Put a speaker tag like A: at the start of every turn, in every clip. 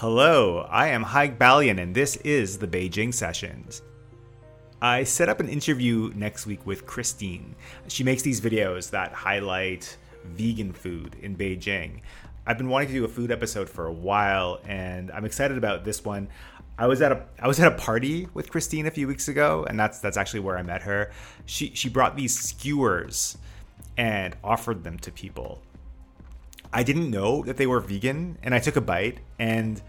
A: Hello, I am Haig Balian, and this is the Beijing Sessions. I set up an interview next week with Christine. She makes these videos that highlight vegan food in Beijing. I've been wanting to do a food episode for a while, and I'm excited about this one. I was at a I was at a party with Christine a few weeks ago, and that's that's actually where I met her. She she brought these skewers and offered them to people. I didn't know that they were vegan, and I took a bite, and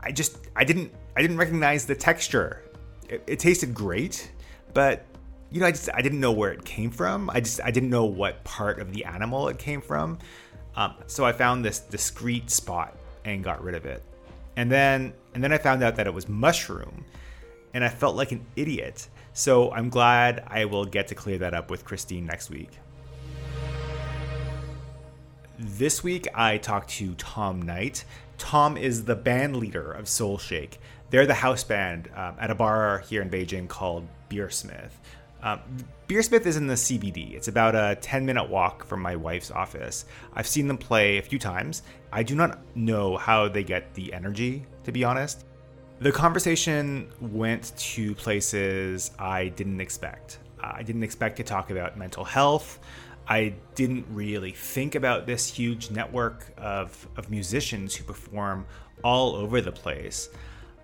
A: I just I didn't I didn't recognize the texture. It, it tasted great, but you know I just I didn't know where it came from. I just I didn't know what part of the animal it came from. Um, so I found this discreet spot and got rid of it. And then and then I found out that it was mushroom, and I felt like an idiot. So I'm glad I will get to clear that up with Christine next week. This week, I talked to Tom Knight. Tom is the band leader of Soul Shake. They're the house band um, at a bar here in Beijing called Beersmith. Um, Beersmith is in the CBD. It's about a 10 minute walk from my wife's office. I've seen them play a few times. I do not know how they get the energy, to be honest. The conversation went to places I didn't expect. I didn't expect to talk about mental health. I didn't really think about this huge network of, of musicians who perform all over the place.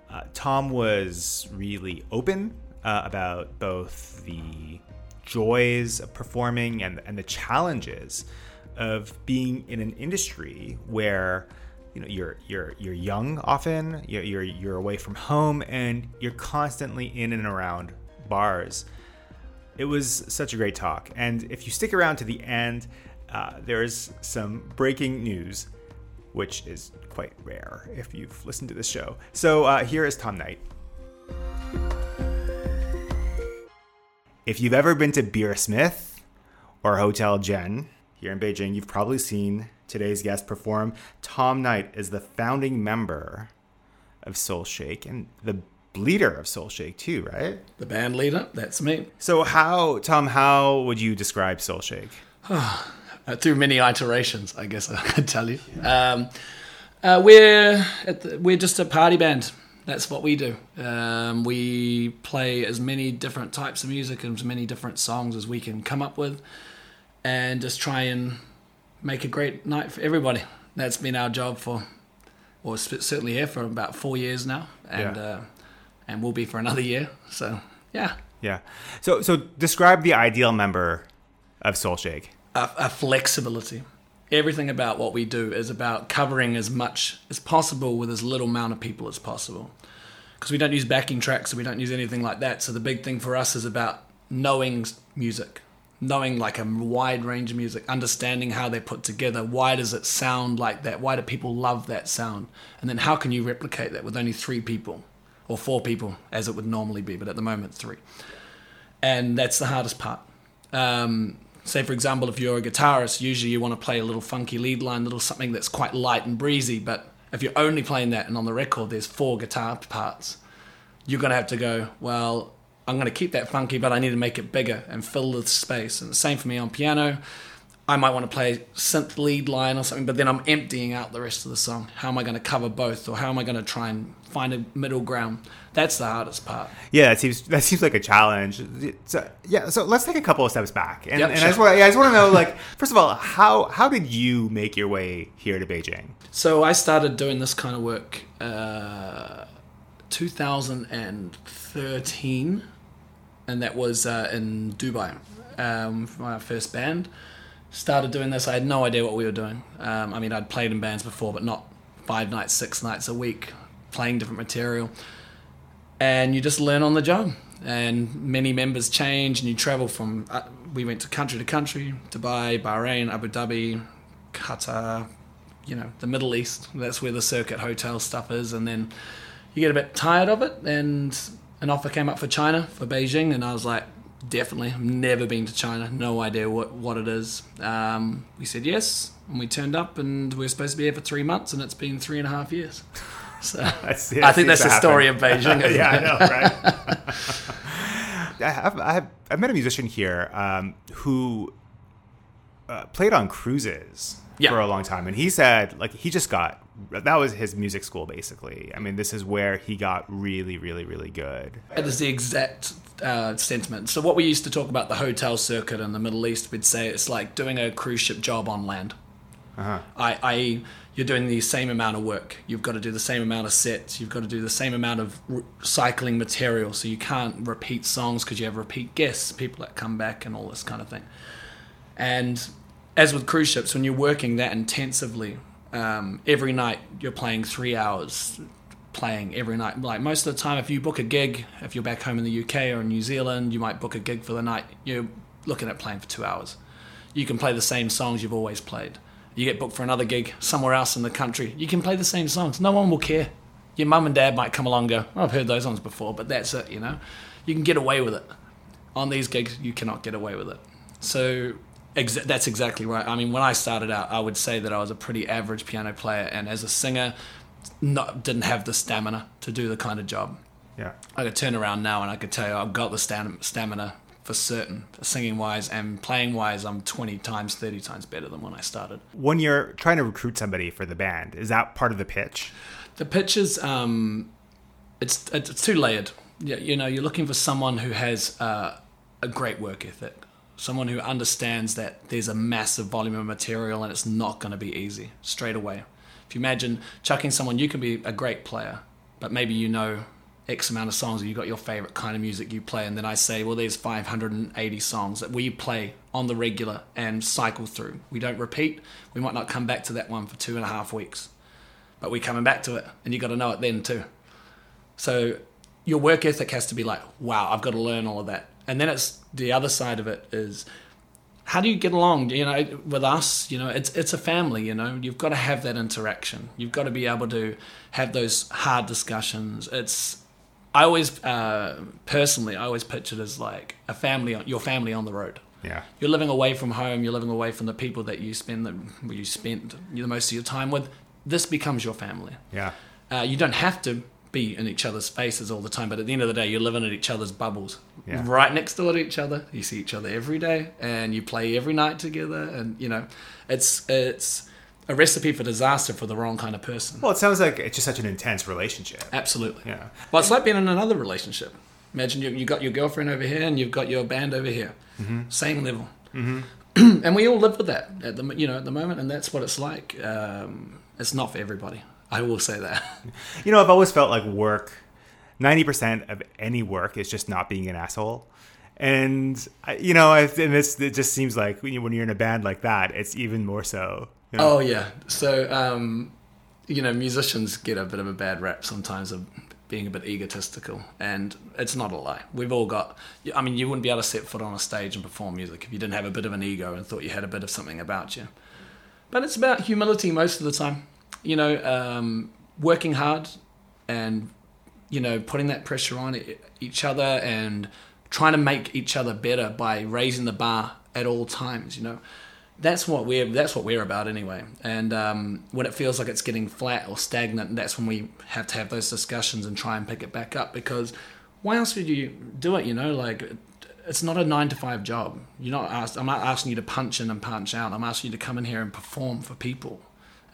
A: Uh, Tom was really open uh, about both the joys of performing and, and the challenges of being in an industry where you know you're you're you're young often you're, you're you're away from home and you're constantly in and around bars it was such a great talk. And if you stick around to the end, uh, there's some breaking news, which is quite rare if you've listened to this show. So uh, here is Tom Knight. If you've ever been to Beersmith or Hotel Jen here in Beijing, you've probably seen today's guest perform. Tom Knight is the founding member of Soul Shake and the leader of Soul Shake too, right?
B: The band leader, that's me.
A: So how, Tom, how would you describe Soul Shake?
B: uh, through many iterations, I guess I could tell you. Um, uh, we're the, we're just a party band. That's what we do. Um, we play as many different types of music and as many different songs as we can come up with, and just try and make a great night for everybody. That's been our job for, or certainly here for about four years now, and. Yeah. Uh, and will be for another year. So yeah.
A: Yeah. So so describe the ideal member of Soul Shake.
B: A, a flexibility. Everything about what we do is about covering as much as possible with as little amount of people as possible. Because we don't use backing tracks, so we don't use anything like that. So the big thing for us is about knowing music, knowing like a wide range of music, understanding how they're put together. Why does it sound like that? Why do people love that sound? And then how can you replicate that with only three people? Or four people as it would normally be, but at the moment three. And that's the hardest part. Um, say for example, if you're a guitarist, usually you want to play a little funky lead line, little something that's quite light and breezy. But if you're only playing that and on the record there's four guitar parts, you're gonna have to go, well, I'm gonna keep that funky, but I need to make it bigger and fill the space. And the same for me on piano. I might want to play synth lead line or something, but then I'm emptying out the rest of the song. How am I going to cover both, or how am I going to try and find a middle ground? That's the hardest part.
A: Yeah, that seems that seems like a challenge. So, yeah, so let's take a couple of steps back, and, yep, and sure. I just want yeah, I just want to know, like, first of all, how how did you make your way here to Beijing?
B: So I started doing this kind of work uh, 2013, and that was uh, in Dubai um, for my first band started doing this, I had no idea what we were doing. Um, I mean, I'd played in bands before, but not five nights, six nights a week, playing different material. And you just learn on the job. And many members change, and you travel from. Uh, we went to country to country Dubai, Bahrain, Abu Dhabi, Qatar, you know, the Middle East. That's where the circuit hotel stuff is. And then you get a bit tired of it, and an offer came up for China, for Beijing, and I was like, definitely. I've never been to China. No idea what, what it is. Um, we said yes, and we turned up, and we were supposed to be here for three months, and it's been three and a half years. So that's, I think that's the happen. story of Beijing.
A: yeah, I know, right? I have, I have I've met a musician here um, who uh, played on cruises yeah. for a long time, and he said like he just got that was his music school basically. I mean, this is where he got really, really, really good.
B: It is the exact uh, sentiment. So what we used to talk about the hotel circuit in the Middle East, we'd say it's like doing a cruise ship job on land.
A: Uh-huh.
B: I, I, you're doing the same amount of work. You've got to do the same amount of sets. You've got to do the same amount of recycling material. So you can't repeat songs because you have repeat guests, people that come back, and all this kind of thing. And as with cruise ships, when you're working that intensively, um, every night you're playing three hours, playing every night. Like most of the time, if you book a gig, if you're back home in the UK or in New Zealand, you might book a gig for the night. You're looking at playing for two hours. You can play the same songs you've always played. You get booked for another gig somewhere else in the country. You can play the same songs. No one will care. Your mum and dad might come along go, oh, I've heard those ones before, but that's it, you know? You can get away with it. On these gigs, you cannot get away with it. So That's exactly right. I mean, when I started out, I would say that I was a pretty average piano player, and as a singer, not, didn't have the stamina to do the kind of job.
A: Yeah.
B: I could turn around now and I could tell you I've got the stam- stamina for certain, singing wise and playing wise. I'm 20 times, 30 times better than when I started.
A: When you're trying to recruit somebody for the band, is that part of the pitch?
B: The pitch is, um, it's it's too layered. You, you know, you're looking for someone who has uh, a great work ethic someone who understands that there's a massive volume of material and it's not going to be easy straight away. If you imagine chucking someone, you can be a great player, but maybe you know X amount of songs, or you got your favorite kind of music you play, and then I say, well, there's 580 songs that we play on the regular and cycle through. We don't repeat. We might not come back to that one for two and a half weeks, but we're coming back to it, and you got to know it then too. So your work ethic has to be like, wow, I've got to learn all of that and then it's the other side of it is how do you get along? You know with us you know it's it's a family you know. You've got to have that interaction. You've got to be able to have those hard discussions. It's i always uh, personally i always picture it as like a family your family on the road.
A: Yeah.
B: You're living away from home. You're living away from the people that you spend the you spent the most of your time with. This becomes your family.
A: Yeah.
B: Uh, you don't have to be in each other's faces all the time, but at the end of the day, you're living in each other's bubbles,
A: yeah.
B: right next door to each other. You see each other every day, and you play every night together, and you know, it's it's a recipe for disaster for the wrong kind of person.
A: Well, it sounds like it's just such an intense relationship.
B: Absolutely.
A: Yeah.
B: Well, it's like being in another relationship. Imagine you you got your girlfriend over here, and you've got your band over here,
A: mm-hmm.
B: same level.
A: Mm-hmm.
B: and we all live with that at the you know at the moment, and that's what it's like. Um, it's not for everybody. I will say that.
A: You know, I've always felt like work, 90% of any work is just not being an asshole. And, you know, and this, it just seems like when you're in a band like that, it's even more so.
B: You know? Oh, yeah. So, um, you know, musicians get a bit of a bad rap sometimes of being a bit egotistical, and it's not a lie. We've all got. I mean, you wouldn't be able to set foot on a stage and perform music if you didn't have a bit of an ego and thought you had a bit of something about you. But it's about humility most of the time you know, um, working hard and, you know, putting that pressure on each other and trying to make each other better by raising the bar at all times, you know. That's what we're that's what we're about anyway. And um, when it feels like it's getting flat or stagnant, that's when we have to have those discussions and try and pick it back up. Because why else would you do it? You know, like it's not a nine to five job. You're not asked. I'm not asking you to punch in and punch out. I'm asking you to come in here and perform for people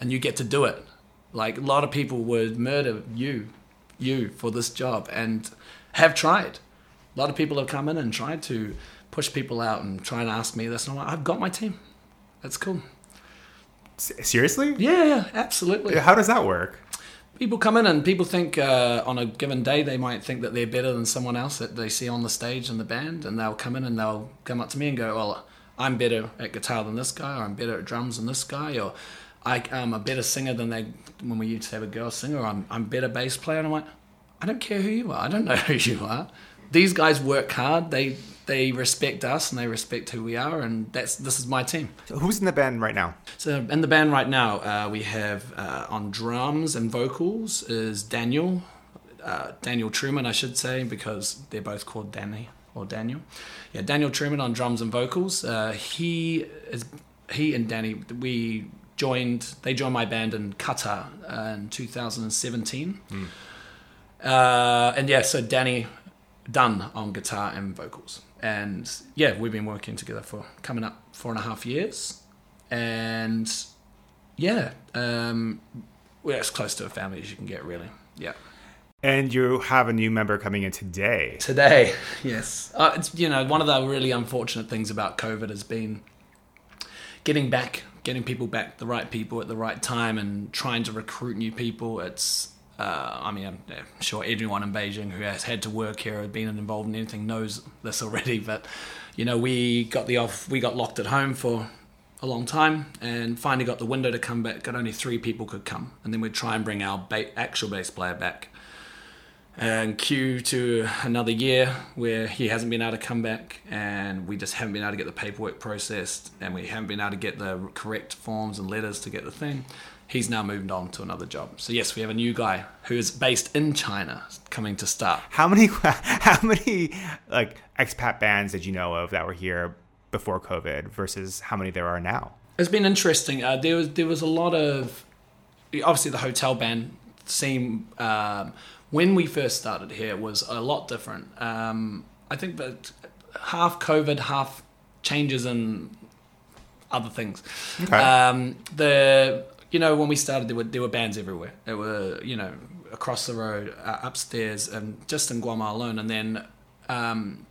B: and you get to do it. Like a lot of people would murder you, you for this job, and have tried. A lot of people have come in and tried to push people out and try and ask me this. And I'm like, I've got my team. That's cool.
A: Seriously?
B: Yeah, absolutely.
A: How does that work?
B: People come in and people think uh, on a given day they might think that they're better than someone else that they see on the stage in the band, and they'll come in and they'll come up to me and go, "Well, I'm better at guitar than this guy, or I'm better at drums than this guy, or I, am a better singer than they when we used to have a girl singer. I'm I'm better bass player. And I'm like, I don't care who you are. I don't know who you are. These guys work hard. They they respect us and they respect who we are. And that's this is my team.
A: So who's in the band right now?
B: So in the band right now, uh, we have uh, on drums and vocals is Daniel, uh, Daniel Truman, I should say, because they're both called Danny or Daniel. Yeah, Daniel Truman on drums and vocals. Uh, he is he and Danny we joined. They joined my band in Qatar uh, in 2017. Mm. Uh, and yeah, so Danny Dunn on guitar and vocals. And yeah, we've been working together for coming up four and a half years. And yeah, um, we're as close to a family as you can get, really. Yeah.
A: And you have a new member coming in today.
B: Today, yes. Uh, it's, you know, one of the really unfortunate things about COVID has been getting back, getting people back, the right people at the right time, and trying to recruit new people. It's, uh, I mean, I'm sure everyone in Beijing who has had to work here or been involved in anything knows this already. But you know, we got the off, we got locked at home for a long time, and finally got the window to come back. Got only three people could come, and then we'd try and bring our ba- actual bass player back and cue to another year where he hasn't been able to come back and we just haven't been able to get the paperwork processed and we haven't been able to get the correct forms and letters to get the thing he's now moved on to another job so yes we have a new guy who is based in china coming to start
A: How many how many like expat bands did you know of that were here before COVID versus how many there are now?
B: It's been interesting. Uh, there was there was a lot of obviously the hotel band scene um, when we first started here was a lot different. Um, I think that half COVID, half changes in other things.
A: Okay.
B: Um, the you know when we started there were there were bands everywhere. There were you know across the road, uh, upstairs, and just in Guomao alone, and then. Um,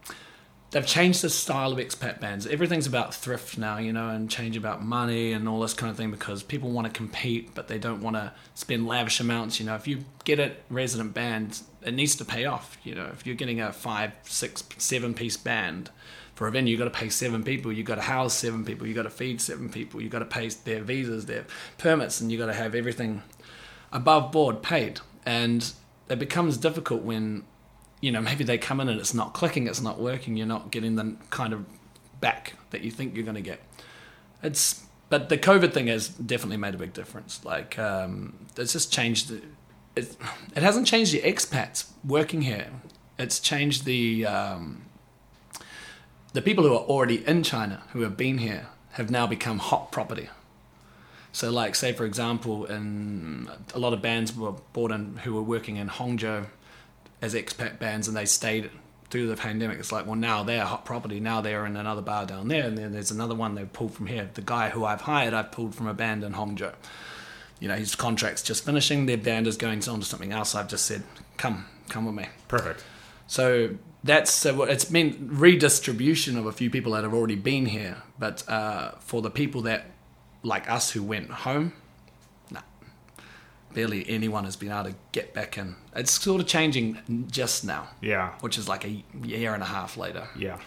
B: they've changed the style of expat bands. Everything's about thrift now, you know, and change about money and all this kind of thing because people want to compete, but they don't want to spend lavish amounts. You know, if you get a resident band, it needs to pay off. You know, if you're getting a five, six, seven piece band for a venue, you got to pay seven people. You got to house seven people. You got to feed seven people. You got to pay their visas, their permits, and you got to have everything above board paid. And it becomes difficult when you know, maybe they come in and it's not clicking, it's not working, you're not getting the kind of back that you think you're going to get. It's but the COVID thing has definitely made a big difference. Like um, it's just changed. The, it, it hasn't changed the expats working here. It's changed the um, the people who are already in China who have been here have now become hot property. So, like, say for example, in a lot of bands were brought in who were working in Hangzhou as expat bands and they stayed through the pandemic. It's like, well, now they're hot property. Now they're in another bar down there, and then there's another one they've pulled from here. The guy who I've hired, I've pulled from a band in Hangzhou. You know, his contract's just finishing. Their band is going on to something else. I've just said, come, come with me.
A: Perfect.
B: So that's so it's meant redistribution of a few people that have already been here, but uh, for the people that like us who went home, barely anyone has been able to get back in. It's sort of changing just now,
A: Yeah.
B: which is like a year and a half later.
A: Yeah.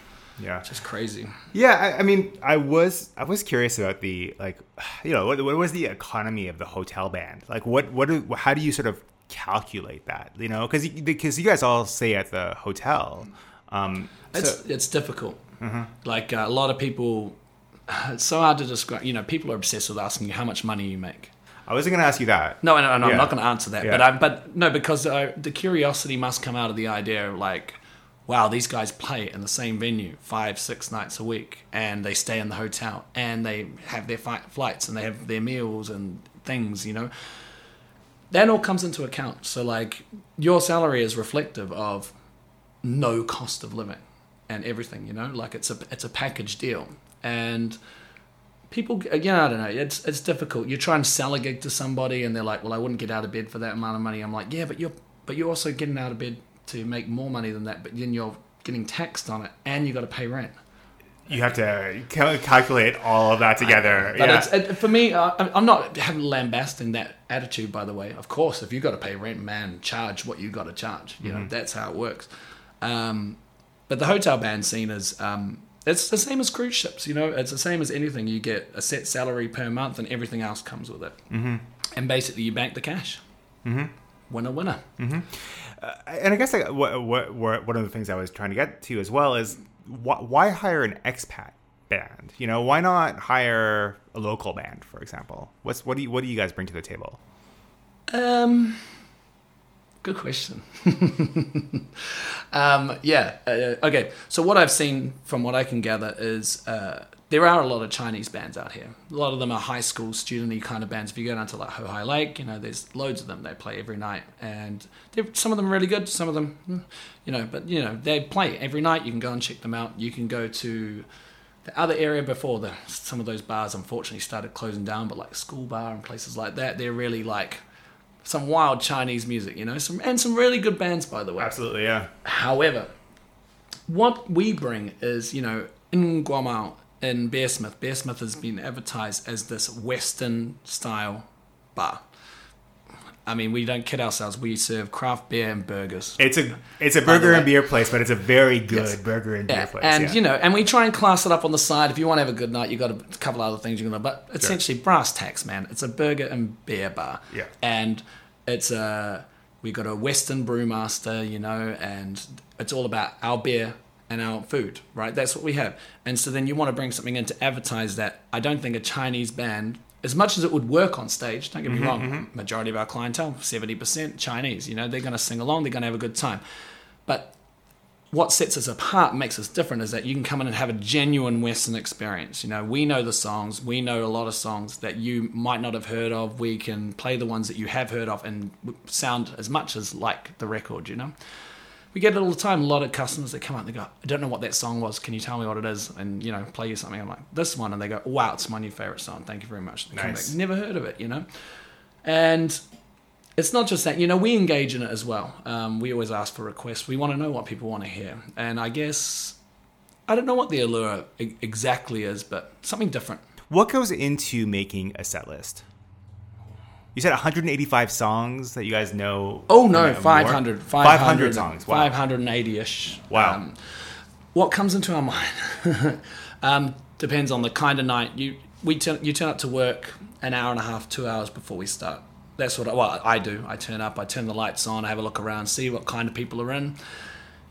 A: Yeah.
B: It's just crazy.
A: Yeah, I, I mean, I was I was curious about the like, you know, what, what was the economy of the hotel band? Like, what what do, how do you sort of calculate that? You know, because because you guys all stay at the hotel. Um,
B: It's
A: so-
B: it's difficult. Like uh, a lot of people, it's so hard to describe. You know, people are obsessed with asking you how much money you make.
A: I wasn't going to ask you that.
B: No, no, no
A: Yeah.
B: I'm not going to answer that.
A: Yeah.
B: But I'm, but no, because uh, the curiosity must come out of the idea of like, wow, these guys play in the same venue five, six nights a week, and they stay in the hotel, and they have their fi- flights, and they have their meals and things. You know, that all comes into account. So like, your salary is reflective of no cost of living and everything. You know, like it's a it's a package deal, and people again i don't know it's it's difficult. You try and sell a gig to somebody and they're like well i wouldn't get out of bed for that amount of money. I'm like yeah but you're but you're also getting out of bed to make more money than that but then you're getting taxed on it and you got to pay rent.
A: You have to cal- calculate all of that together.
B: but
A: yeah.
B: it's it, for me uh, I'm- not having lambasting that attitude by the way. Of course if you got to pay rent man charge what you got to charge. You know that's how it works. Um, but the hotel band scene is um, it's the same as cruise ships you know it's the same as anything you get a set salary per month and everything else comes with it mm-hmm. and basically you bank the cash mm-hmm. winner winner
A: and I guess like, what, what, what, one of the things I was trying to get to as well is why, why hire an expat band? You know, why not hire a local band, for example? What's what do you what do you guys bring to the table?
B: Um, good question. um, yeah. Uh, okay. So what I've seen from what I can gather is uh, there are a lot of Chinese bands out here. A lot of them are high school studenty kind of bands. If you go down to like Houhai Lake, you know, there's loads of them. They play every night, and some of them are really good. Some of them, hmm, you know, but you know, they play every night. You can go and check them out. You can go to the other area before the some of those bars unfortunately started closing down, but like School Bar and places like that, they're really like some wild Chinese music, you know, some and some really good bands, by the way.
A: Absolutely, yeah.
B: However, what we bring is, you know, in Guomao, in Beersmith, Beersmith has been advertised as this Western style bar. I mean, we don't kid ourselves. We serve craft beer and burgers.
A: It's a it's a burger and beer place, but it's a very good
B: Yes.
A: burger and beer place.
B: and
A: yeah.
B: you know, and we try and class it up on the side. If you want to have a good night, you got a couple other things you're gonna. But essentially, brass tacks, man. It's a burger and beer bar.
A: Yeah.
B: and it's a we got a Western brewmaster, you know, and it's all about our beer and our food, right? That's what we have. And so then you want to bring something in to advertise that. I don't think a Chinese band. As much as it would work on stage, don't get me mm-hmm, wrong. Mm-hmm. Majority of our clientele, seventy percent Chinese. You know, they're going to sing along, they're going to have a good time. But what sets us apart, makes us different, is that you can come in and have a genuine Western experience. You know, we know the songs, we know a lot of songs that you might not have heard of. We can play the ones that you have heard of and sound as much as like the record. You know, we get it all the time. A lot of customers that come out and they go, "I don't know what that song was. Can you tell me what it is?" And you know, play you something. I'm like, "This one," and they go, "Wow, it's my new favorite song. Thank you very much." They come
A: Nice.
B: back, Never heard of it. You know, and it's not just that you know we engage in it as well um, we always ask for requests we want to know what people want to hear and i guess i don't know what the allure exactly is but something different
A: what goes into making a set list? You said 185 songs that you guys know.
B: oh no
A: more?
B: 500
A: 500 songs. Wow.
B: 580ish
A: Wow.
B: um, what comes into our mind um, depends on the kind of night you we turn you turn up to work an hour and a half two hours before we start that's what I, well I do I turn up I turn the lights on I have a look around see what kind of people are in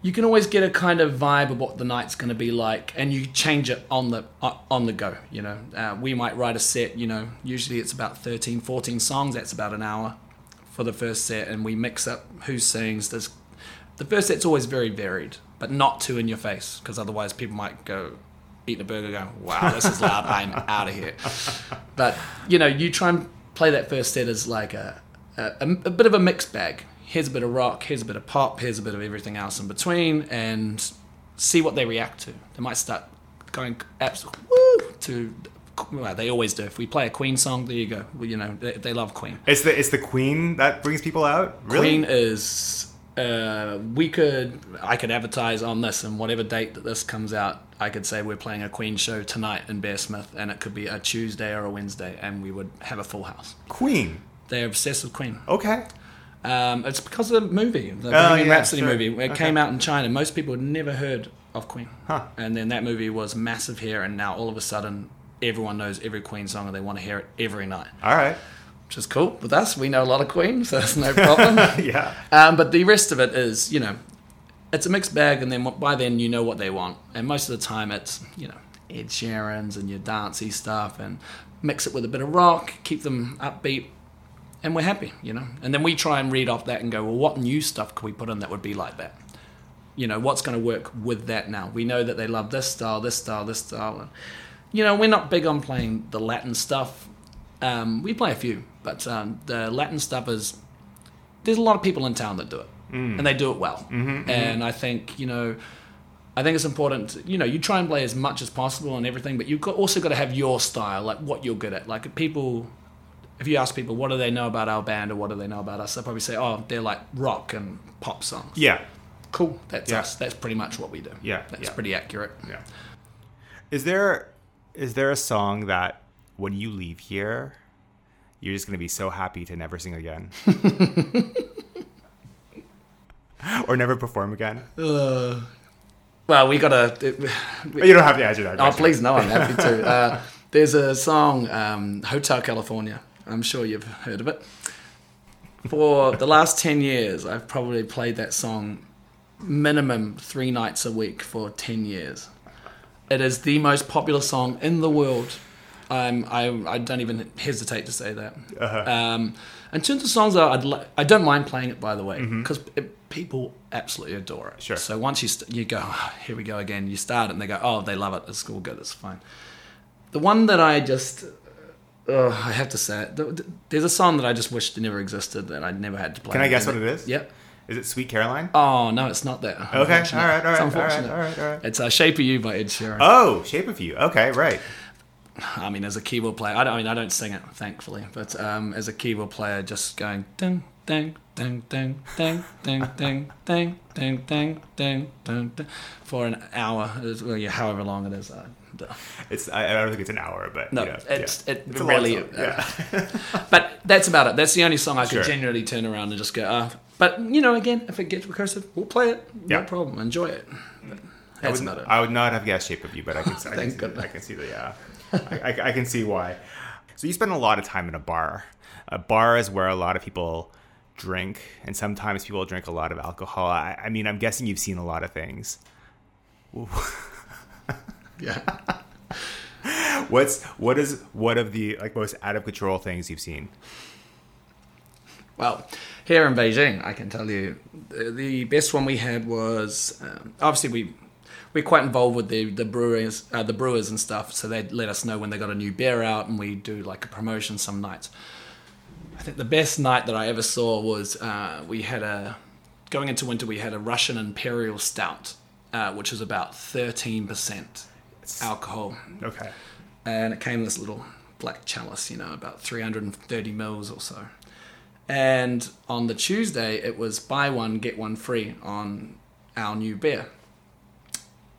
B: you can always get a kind of vibe of what the night's going to be like and you change it on the uh, on the go you know? Uh, we might write a set you know usually it's about 13 14 songs that's about an hour for the first set and we mix up who sings there's the first set's always very varied but not too in your face because otherwise people might go eat a burger go wow this is loud i'm out of here. But you know you try and play that first set as like a, a, a bit of a mixed bag here's a bit of rock here's a bit of pop here's a bit of everything else in between and see what they react to they might start going absolutely woo to well, they always do if we play a queen song there you go well, you know they, they love queen
A: It's the it's the Queen that brings people out. Really?
B: Queen is uh, we could I could advertise on this and whatever date that this comes out, I could say we're playing a Queen show tonight in Beersmith and it could be a Tuesday or a Wednesday and we would have a full house.
A: Queen.
B: They're obsessed with Queen.
A: Okay.
B: Um, it's because of the movie, the
A: Oh, yeah,
B: Rhapsody
A: sure.
B: movie. It
A: Okay.
B: came out in China. Most people had never heard of Queen.
A: Huh.
B: And then that movie was massive here, and now all of a sudden, everyone knows every Queen song and they want to hear it every night,
A: All right.
B: which is cool. With us, we know a lot of Queen, so that's no problem.
A: Yeah.
B: Um, but the rest of it is, you know, it's a mixed bag, and then by then you know what they want. And most of the time, it's you know Ed Sheeran's and your dancey stuff, and mix it with a bit of rock, keep them upbeat, and we're happy, you know. And then we try and read off that and go, well, what new stuff could we put in that would be like that? You know, what's going to work with that now? We know that they love this style, this style, this style, and you know, we're not big on playing the Latin stuff. Um, we play a few, but um, the Latin stuff is there's a lot of people in town that do it, and they do it well. and I think you know, I think it's important. to- you know, you try and play as much as possible and everything, but you've got, also got to have your style, like what you're good at. Like people, if you ask people what do they know about our band or what do they know about us, they'll probably say, oh, they're like rock and pop songs.
A: Yeah.
B: Cool, that's
A: Yeah.
B: us. That's pretty much what we do.
A: Yeah,
B: that's
A: yeah.
B: pretty accurate.
A: Yeah. Is there is there a song that when you leave here, you're just gonna be so happy to never sing again? or never perform again?
B: Well, we got to.
A: You don't have to answer that.
B: Oh, please, no, I'm happy to. Uh, there's a song, um, Hotel California. I'm sure you've heard of it. For the last 10 years, I've probably played that song minimum three nights a week for 10 years. It is the most popular song in the world. Um, I, I don't even hesitate to say that.
A: Uh-huh.
B: Um, in terms of songs, though, I'd li- I don't mind playing it, by the way,
A: Mm-hmm.
B: because people absolutely adore it.
A: Sure.
B: So once you st- you go, "Oh, here we go again. You start it, and they go, oh, they love it. It's all good. It's fine. The one that I just, uh, I have to say, it. th- th- there's a song that I just wished it never existed that I never had to play.
A: Can I guess what it is?
B: Yep.
A: Is it Sweet Caroline?
B: Oh no, it's not that.
A: Okay. All right. All
B: It's
A: right. All right. All
B: unfortunate.
A: right. All right.
B: It's uh, "Shape of You" by Ed Sheeran.
A: Oh, Shape of You. Okay. Right.
B: I mean, as a keyboard player, I, don't, I mean, I don't sing it, thankfully, but um, as a keyboard player, just going dun ding, ding, ding, ding, ding, ding, ding, ding, ding, ding, ding, ding, for an hour, well, yeah, however long it is. Uh,
A: it's I, I don't think it's an hour, but
B: no,
A: you know,
B: it's
A: yeah.
B: it
A: It's
B: really.
A: song, yeah.
B: uh, but that's about it. That's the only song I
A: Sure.
B: can genuinely turn around and just go. Uh, but you know, again, if it gets recursive, we'll play it. No
A: Yeah.
B: problem. Enjoy it. But
A: I
B: that's
A: would,
B: about it.
A: I would not have guessed Shape of You, but I can, I can,
B: Thank
A: see,
B: goodness.
A: I can see the yeah. I, I, I can see why. So you spend a lot of time in a bar. A bar is where a lot of people drink, and sometimes people drink a lot of alcohol. I, I mean, I'm guessing you've seen a lot of things.
B: Yeah.
A: What's what is what of the like most out of control things you've seen?
B: Well, here in Beijing, I can tell you the, the best one we had was um, obviously we we're quite involved with the the brewers uh, the brewers and stuff. So they let us know when they got a new beer out, and we do like a promotion some nights. I think the best night that I ever saw was uh, we had a going into winter we had a Russian Imperial Stout, uh, which was about thirteen percent alcohol
A: Okay.
B: and it came in this little black chalice, you know, about 330 mils or so. And on the Tuesday, it was buy one, get one free on our new beer.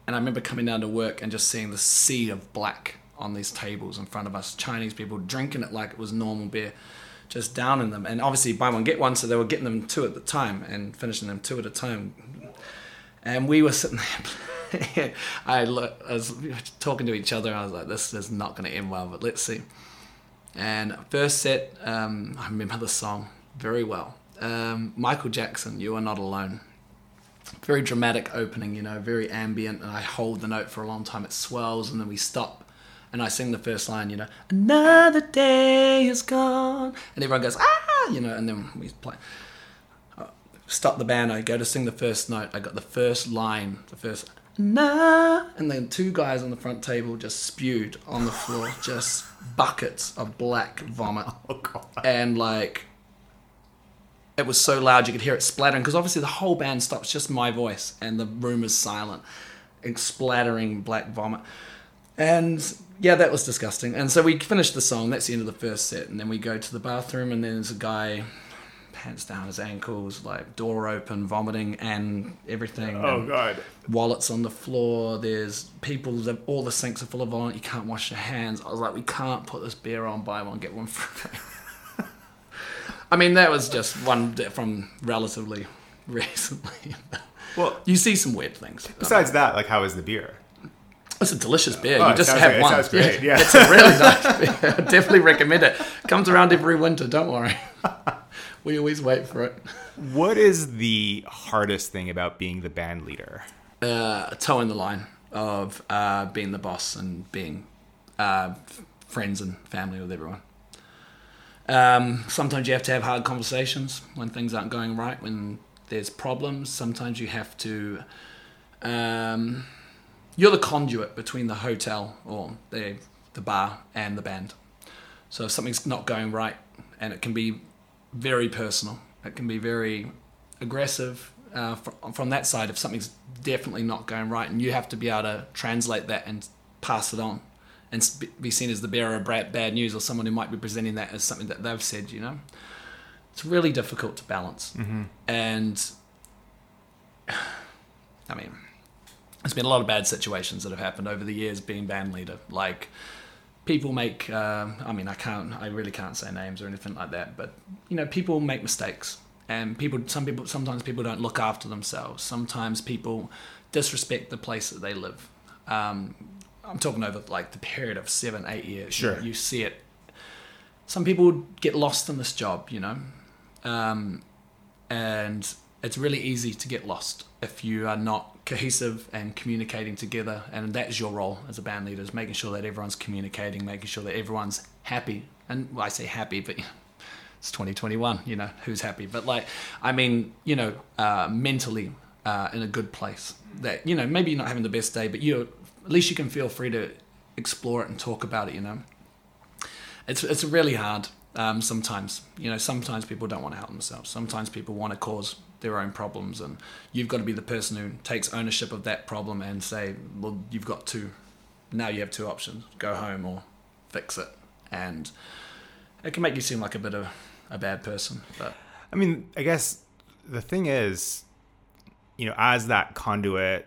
B: And I remember coming down to work and just seeing the sea of black on these tables in front of us, Chinese people drinking it like it was normal beer, just downing them. And obviously, buy one, get one, so they were getting them two at the time and finishing them two at a time. And we were sitting there. I, lo- I was talking to each other. I was like, "This is not going to end well, but let's see." And first set, um, I remember the song very well. Um, Michael Jackson, "You Are Not Alone." Very dramatic opening, you know, very ambient, and I hold the note for a long time. It swells, and then we stop, and I sing the first line, you know, "Another day is gone," and everyone goes, "Ah!" you know, and then we play stop the band. I go to sing the first note. I got the first line, the first nah, and then two guys on the front table just spewed on the floor, just buckets of black vomit,
A: Oh god.
B: and like it was so loud you could hear it splattering because obviously the whole band stops, just my voice, and the room is silent, and splattering black vomit, and. Yeah, that was disgusting. And so we finished the song. That's the end of the first set. And then we go to the bathroom, and then there's a guy pants down his ankles, like door open, vomiting and everything.
A: Oh
B: and
A: god.
B: Wallets on the floor. There's people. That, all the sinks are full of vomit. You can't wash your hands. I was like, we can't put this beer on. Buy one get one free. I mean, that was just one from relatively recently.
A: Well,
B: you see some weird things.
A: besides that, like how is the beer?
B: It's a delicious beer.
A: Oh,
B: you just have
A: great.
B: One.
A: sounds great, yeah.
B: it's a really nice beer. I definitely recommend it. Comes around every winter. Don't worry. We always wait for it.
A: What is the hardest thing about being the band leader?
B: uh, toeing the line of uh, being the boss and being uh, f- friends and family with everyone. Um, sometimes you have to have hard conversations when things aren't going right, when there's problems. Sometimes you have to. Um, you're the conduit between the hotel or the the bar and the band. So if something's not going right, and it can be very personal, it can be very aggressive uh, fr- from that side. If something's definitely not going right, and you have to be able to translate that and pass it on, and be- be seen as the bearer of bad news or someone who might be presenting that as something that they've said. You know, it's really difficult to balance, and I mean, there's been a lot of bad situations that have happened over the years being band leader. Like people make, uh, I mean, I can't, I really can't say names or anything like that, but you know, people make mistakes, and people, some people, sometimes people don't look after themselves. Sometimes people disrespect the place that they live. Um, I'm talking over like the period of seven, eight years.
A: Sure.
B: you, you see it. Some people get lost in this job, you know, um, and it's really easy to get lost if you are not cohesive and communicating together and that is your role as a band leader is making sure that everyone's communicating making sure that everyone's happy. And well, i say happy but it's 2021 you know who's happy? But like i mean you know uh, mentally uh, in a good place. That you know maybe you're not having the best day but you at least you can feel free to explore it and talk about it you know? It's it's really hard um, sometimes. You know, sometimes people don't want to help themselves. Sometimes people want to cause their own problems, and you've got to be the person who takes ownership of that problem and say, "Well, you've got two. Now you have two options: go home or fix it." And it can make you seem like a bit of a bad person, but
A: I mean, I guess the thing is, you know, as that conduit,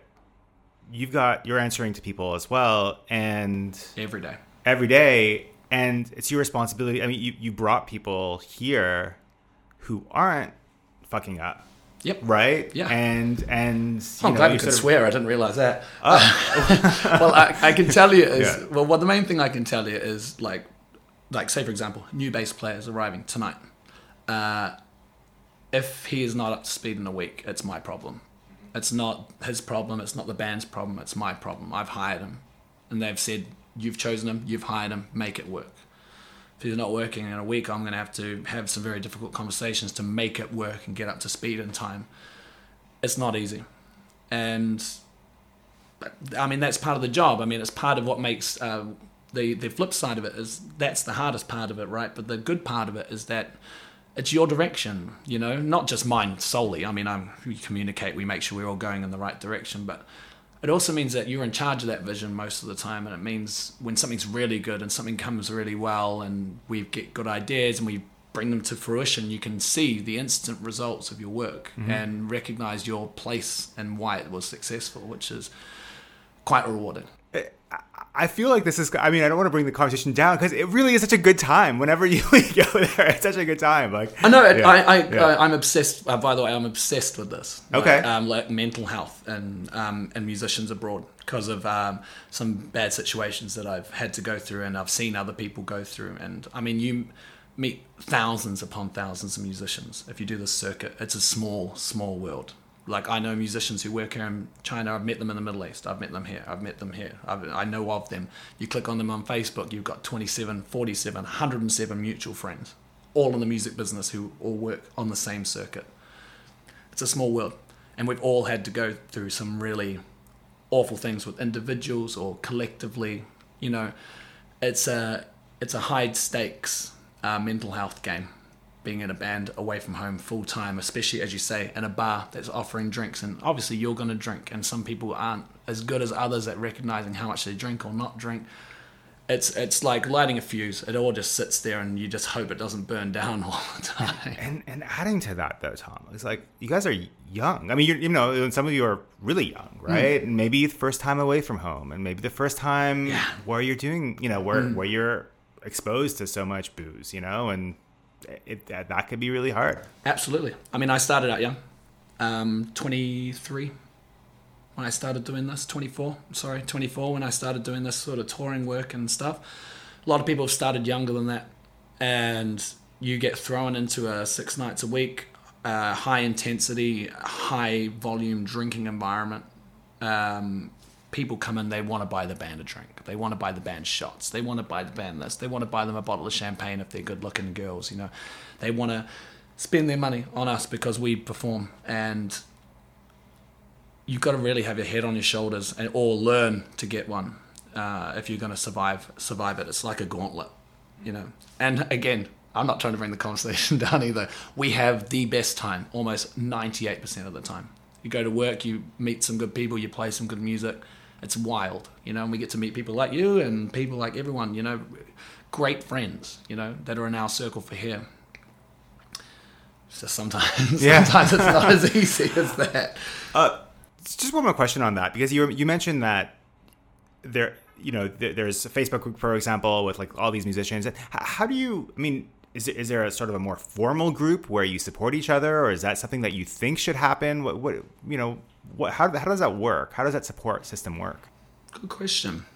A: you've got you're answering to people as well, and
B: every day.
A: every day, and it's your responsibility. I mean, you you brought people here who aren't fucking up,
B: Yep.
A: right?
B: Yeah.
A: And and you
B: I'm
A: know,
B: glad you could
A: of-
B: swear. I didn't realize that. well, I, I can tell you is
A: Yeah.
B: well. What the main thing I can tell you is like, like say for example, new bass players arriving tonight. Uh, if he is not up to speed in a week, it's my problem. It's not his problem. It's not the band's problem. It's my problem. I've hired him, and they've said you've chosen him. You've hired him. Make it work. If he's not working in a week, I'm going to have to have some very difficult conversations to make it work and get up to speed in time. It's not easy and I mean that's part of the job. I mean it's part of what makes uh, the the flip side of it is that's the hardest part of it, right? But the good part of it is that it's your direction, you know, not just mine solely. I mean, I'm we communicate, we make sure we're all going in the right direction, but it also means that you're in charge of that vision most of the time, and it means when something's really good and something comes really well, and we get good ideas and we bring them to fruition, you can see the instant results of your work mm-hmm. and recognize your place and why it was successful, which is quite rewarding.
A: Uh, I feel like this is. I mean, I don't want to bring the conversation down because it really is such a good time. Whenever you go there, it's such a good time. Like
B: I know.
A: Yeah,
B: I, I,
A: yeah.
B: uh, I'm obsessed. Uh, by the way, I'm obsessed with this. Like,
A: Okay.
B: Um, like mental health and um, and musicians abroad because of um, some bad situations that I've had to go through and I've seen other people go through. And I mean, you meet thousands upon thousands of musicians if you do this circuit. It's a small, small world. Like I know musicians who work here in China. I've met them in the Middle East. I've met them here. I've met them here. I've, I know of them. You click on them on Facebook. You've got 27, 47, 107 mutual friends, all in the music business who all work on the same circuit. It's a small world, and we've all had to go through some really awful things with individuals or collectively. You know, it's a it's a high stakes uh, mental health game. Being in a band away from home full time, especially as you say, in a bar that's offering drinks, and obviously you're going to drink, and some people aren't as good as others at recognizing how much they drink or not drink. It's it's like lighting a fuse. It all just sits there, and you just hope it doesn't burn down all the time.
A: And and adding to that though, Tom, it's like you guys are young. I mean, you're, you know, some of you are really young, hmm. right? And maybe the first time away from home, and maybe the first time where you're doing, you know, where hmm. where you're exposed to so much booze, you know, and it that, that could be really hard.
B: Absolutely. I mean, I started out young, um, 23 when I started doing this. 24, sorry, 24 when I started doing this sort of touring work and stuff. A lot of people have started younger than that, and you get thrown into a six nights a week, uh, high intensity, high volume drinking environment. Um, people come in, they want to buy the band a drink. They want to buy the band shots. They want to buy the band this. They want to buy them a bottle of champagne if they're good looking girls, you know. They want to spend their money on us because we perform. And you've got to really have your head on your shoulders and or learn to get one uh, if you're going to survive survive it. It's like a gauntlet, you know. And again, I'm not trying to bring the conversation down either. We have the best time almost 98% of the time. You go to work, you meet some good people, you play some good music. It's wild, you know, and we get to meet people like you and people like everyone, you know, great friends, you know, that are in our circle for here. So sometimes,
A: Yeah.
B: sometimes it's not as easy as that.
A: Uh, just one more question on that because you you mentioned that there you know th- there's a Facebook group for example with like all these musicians. How do you? I mean, is is there a sort of a more formal group where you support each other, or is that something that you think should happen? What what you know? What how how does that work? How does that support system work?
B: Good question.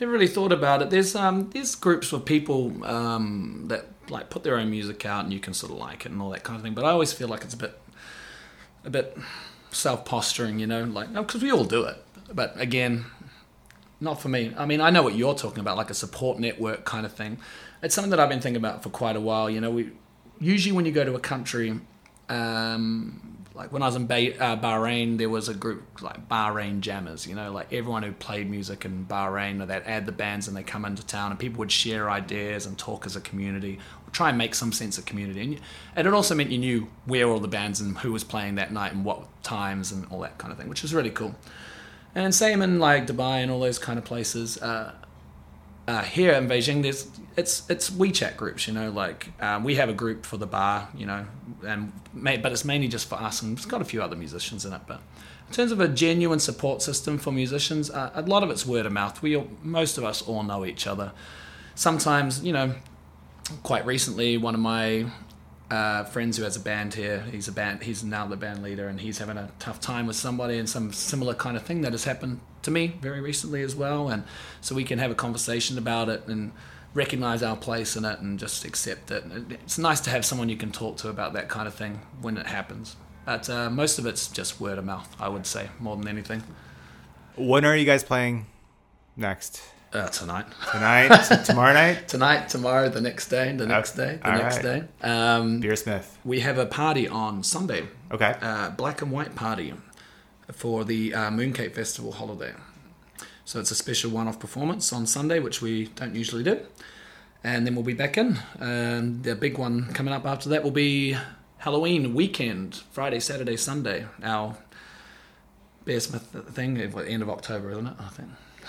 B: Never really thought about it. There's um there's groups of people um that like put their own music out and you can sort of like it and all that kind of thing. But I always feel like it's a bit a bit self posturing, you know, like because we all do it. But again, not for me. I mean, I know what you're talking about, like a support network kind of thing. It's something that I've been thinking about for quite a while. You know, we usually when you go to a country, um, like when I was in ba- uh, Bahrain, there was a group like Bahrain Jammers. You know, like everyone who played music in Bahrain, or they'd add the bands and they come into town, and people would share ideas and talk as a community, try and make some sense of community. And, and it also meant you knew where all the bands and who was playing that night and what times and all that kind of thing, which was really cool. And same in like Dubai and all those kind of places. Uh, uh, here in Beijing, there's it's it's WeChat groups. You know, like um, we have a group for the bar. You know, and but it's mainly just for us, and it's got a few other musicians in it. But in terms of a genuine support system for musicians, uh, a lot of it's word of mouth. We all, most of us all know each other. Sometimes, you know, quite recently, one of my uh, friends who has a band here. He's a band. He's now the band leader, and he's having a tough time with somebody, and some similar kind of thing that has happened to me very recently as well. And so we can have a conversation about it and recognize our place in it, and just accept it. It's nice to have someone you can talk to about that kind of thing when it happens. But uh, most of it's just word of mouth, I would say, more than anything.
A: When are you guys playing next?
B: Uh, tonight.
A: Tonight, tomorrow night.
B: Tonight, tomorrow, the next day, the next day, the
A: All
B: next
A: right.
B: day. Um,
A: Beersmith.
B: we have a party on Sunday,
A: Okay.
B: uh, black and white party for the uh, Mooncake Festival holiday. So it's a special one-off performance on Sunday, which we don't usually do, and then we'll be back in. And the big one coming up after that will be Halloween weekend, Friday, Saturday, Sunday. Our Beersmith thing, at the end of October, isn't it? I think.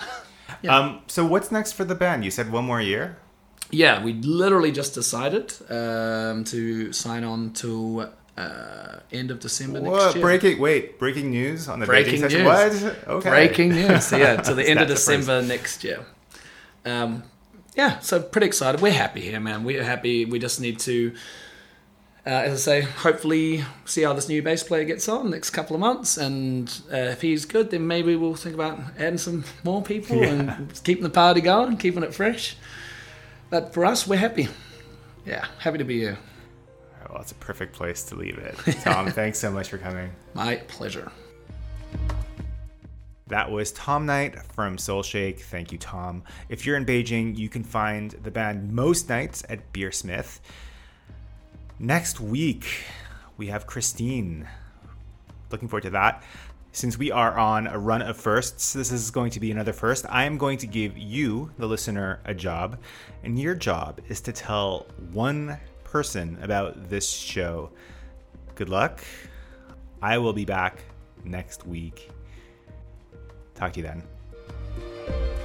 B: Yeah.
A: Um. So what's next for the band? You said one more year.
B: Yeah, we literally just decided um, to sign on to uh, end of December next
A: What
B: year.
A: breaking? Wait, breaking news on the
B: Breaking news.
A: What? Okay.
B: Breaking news. Yeah, to the end of. December next year. Um, yeah, so pretty excited. We're happy here, man. We're happy. We just need to, uh, as I say, hopefully see how this new bass player gets on next couple of months, and uh, if he's good, then maybe we'll think about adding some more people
A: Yeah.
B: and keeping the party going, keeping it fresh. But for us, we're happy. Yeah, happy to be here.
A: Well, that's a perfect place to leave it. Tom, thanks so much for coming.
B: My pleasure.
A: That was Tom Knight from Soul Shake. Thank you, Tom. If you're in Beijing, you can find the band most nights at Beersmith. Next week, we have Christine. Looking forward to that. Since we are on a run of firsts, this is going to be another first. I am going to give you, the listener, a job. And your job is to tell one person about this show. Good luck. I will be back next week. Talk to you then.